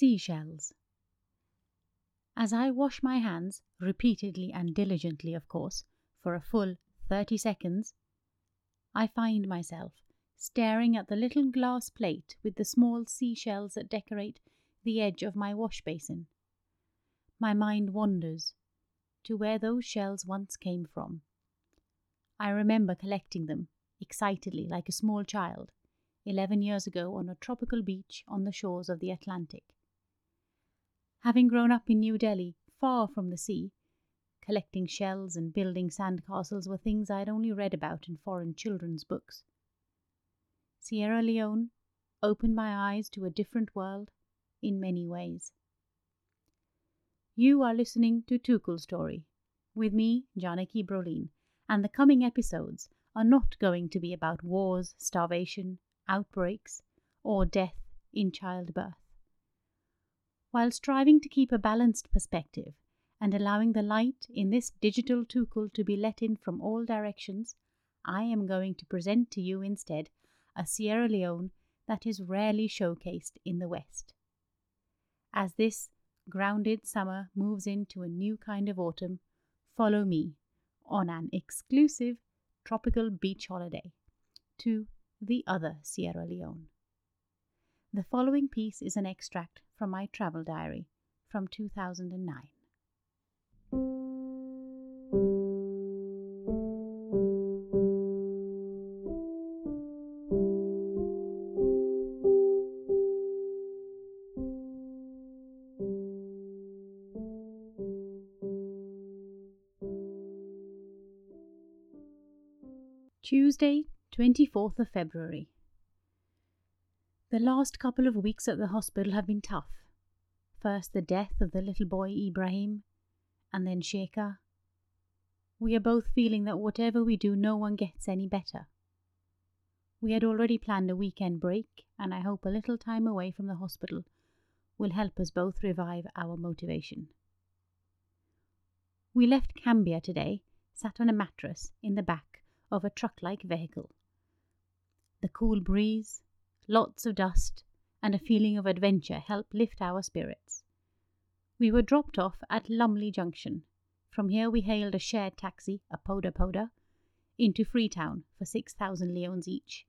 Seashells. As I wash my hands, repeatedly and diligently, of course, for a full thirty seconds, I find myself staring at the little glass plate with the small seashells that decorate the edge of my wash basin. My mind wanders to where those shells once came from. I remember collecting them excitedly like a small child, eleven years ago on a tropical beach on the shores of the Atlantic. Having grown up in New Delhi, far from the sea, collecting shells and building sandcastles were things I had only read about in foreign children's books. Sierra Leone opened my eyes to a different world in many ways. You are listening to Tukul Story with me, Janaki Brolin, and the coming episodes are not going to be about wars, starvation, outbreaks, or death in childbirth. While striving to keep a balanced perspective and allowing the light in this digital tukul to be let in from all directions, I am going to present to you instead a Sierra Leone that is rarely showcased in the West. As this grounded summer moves into a new kind of autumn, follow me on an exclusive tropical beach holiday to the other Sierra Leone. The following piece is an extract from my travel diary from 2009. Tuesday, 24th of February. The last couple of weeks at the hospital have been tough. First, the death of the little boy Ibrahim, and then Sheikha. We are both feeling that whatever we do, no one gets any better. We had already planned a weekend break, and I hope a little time away from the hospital will help us both revive our motivation. We left Kambia today, sat on a mattress in the back of a truck like vehicle. The cool breeze, lots of dust, and a feeling of adventure helped lift our spirits. We were dropped off at Lumley Junction. From here we hailed a shared taxi, a Poda Poda, into Freetown for 6,000 leones each.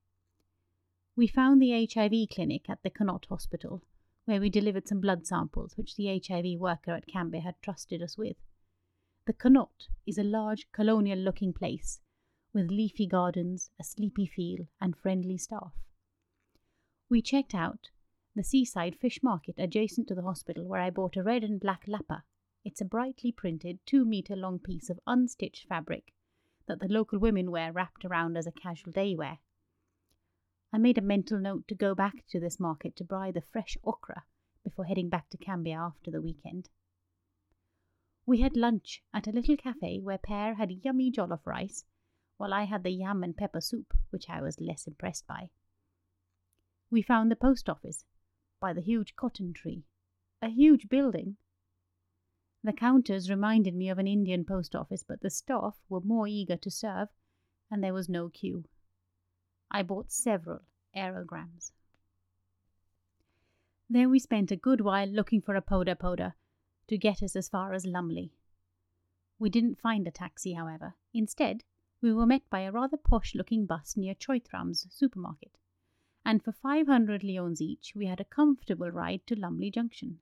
We found the HIV clinic at the Connaught Hospital, where we delivered some blood samples which the HIV worker at Kambia had trusted us with. The Connaught is a large colonial looking place with leafy gardens, a sleepy feel, and friendly staff. We checked out the seaside fish market adjacent to the hospital, where I bought a red and black lapa. It's a brightly printed, two metre long piece of unstitched fabric that the local women wear wrapped around as a casual day wear. I made a mental note to go back to this market to buy the fresh okra before heading back to Kambia after the weekend. We had lunch at a little cafe where Per had yummy jollof rice while I had the yam and pepper soup, which I was less impressed by. We found the post office by the huge cotton tree, a huge building. The counters reminded me of an Indian post office, but the staff were more eager to serve, and there was no queue. I bought several aerograms. There we spent a good while looking for a Poda Poda to get us as far as Lumley. We didn't find a taxi, however. Instead, we were met by a rather posh looking bus near Choithrams supermarket, and for 500 leones each, we had a comfortable ride to Lumley Junction.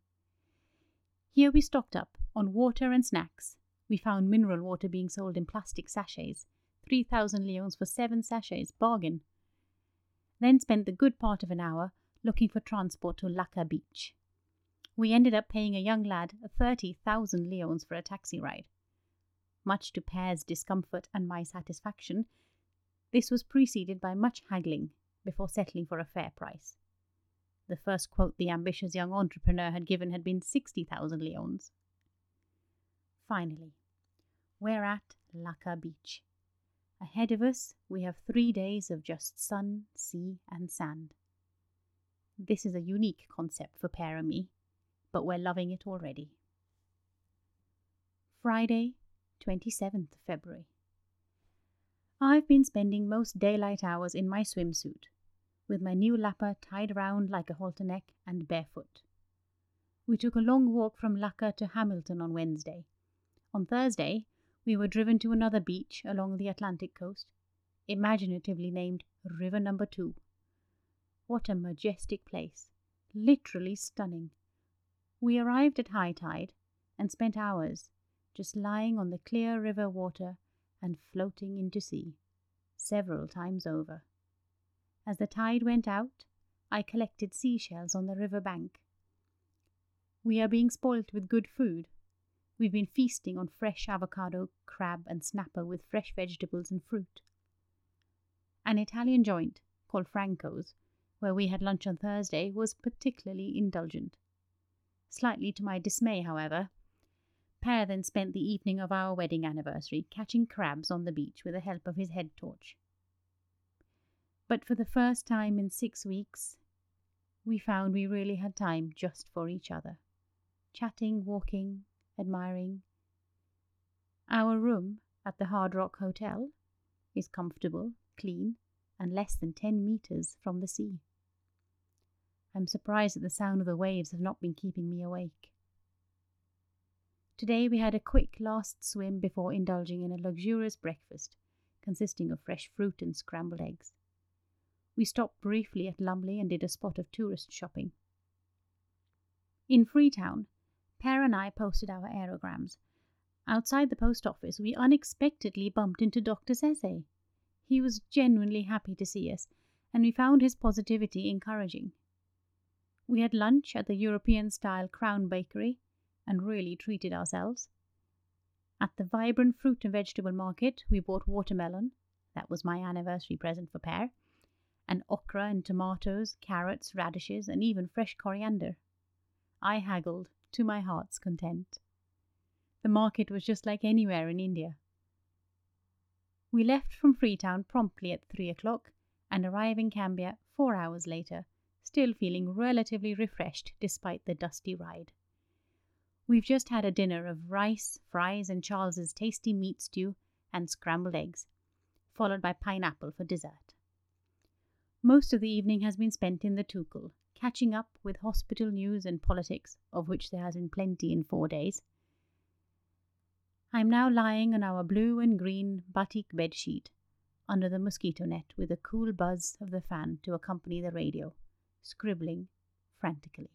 Here we stocked up on water and snacks. We found mineral water being sold in plastic sachets, 3,000 leones for seven sachets, bargain. Then spent the good part of an hour looking for transport to Lakka Beach. We ended up paying a young lad 30,000 leones for a taxi ride much to Per's discomfort and my satisfaction, this was preceded by much haggling before settling for a fair price. The first quote the ambitious young entrepreneur had given had been 60,000 leones. Finally, we're at Lakka Beach. Ahead of us, we have three days of just sun, sea, and sand. This is a unique concept for me, but we're loving it already. Friday, 27th February. I've been spending most daylight hours in my swimsuit, with my new lapa tied round like a halter neck and barefoot. We took a long walk from Lakka to Hamilton on Wednesday. On Thursday, we were driven to another beach along the Atlantic coast, imaginatively named River Number Two. What a majestic place! Literally stunning. We arrived at high tide and spent hours just lying on the clear river water and floating into sea, several times over. As the tide went out, I collected seashells on the river bank. We are being spoilt with good food. We've been feasting on fresh avocado, crab, and snapper with fresh vegetables and fruit. An Italian joint called Franco's, where we had lunch on Thursday, was particularly indulgent. Slightly to my dismay, however, Per then spent the evening of our wedding anniversary catching crabs on the beach with the help of his head torch. But for the first time in six weeks, we found we really had time just for each other. Chatting, walking, admiring. Our room at the Hard Rock Hotel is comfortable, clean, and less than 10 meters from the sea. I'm surprised that the sound of the waves have not been keeping me awake. Today we had a quick last swim before indulging in a luxurious breakfast consisting of fresh fruit and scrambled eggs. We stopped briefly at Lumley and did a spot of tourist shopping. In Freetown, Per and I posted our aerograms. Outside the post office, we unexpectedly bumped into Dr. Sese. He was genuinely happy to see us, and we found his positivity encouraging. We had lunch at the European style Crown Bakery and really treated ourselves. At the vibrant fruit and vegetable market, we bought watermelon. That was my anniversary present for Per and okra and tomatoes, carrots, radishes, and even fresh coriander. I haggled to my heart's content. The market was just like anywhere in India. We left from Freetown promptly at three o'clock and arrived in Kambia four hours later, still feeling relatively refreshed despite the dusty ride. We've just had a dinner of rice, fries, and Charles's tasty meat stew and scrambled eggs, followed by pineapple for dessert. Most of the evening has been spent in the Tukul, catching up with hospital news and politics, of which there has been plenty in four days. I am now lying on our blue and green batik bed sheet under the mosquito net with the cool buzz of the fan to accompany the radio, scribbling frantically.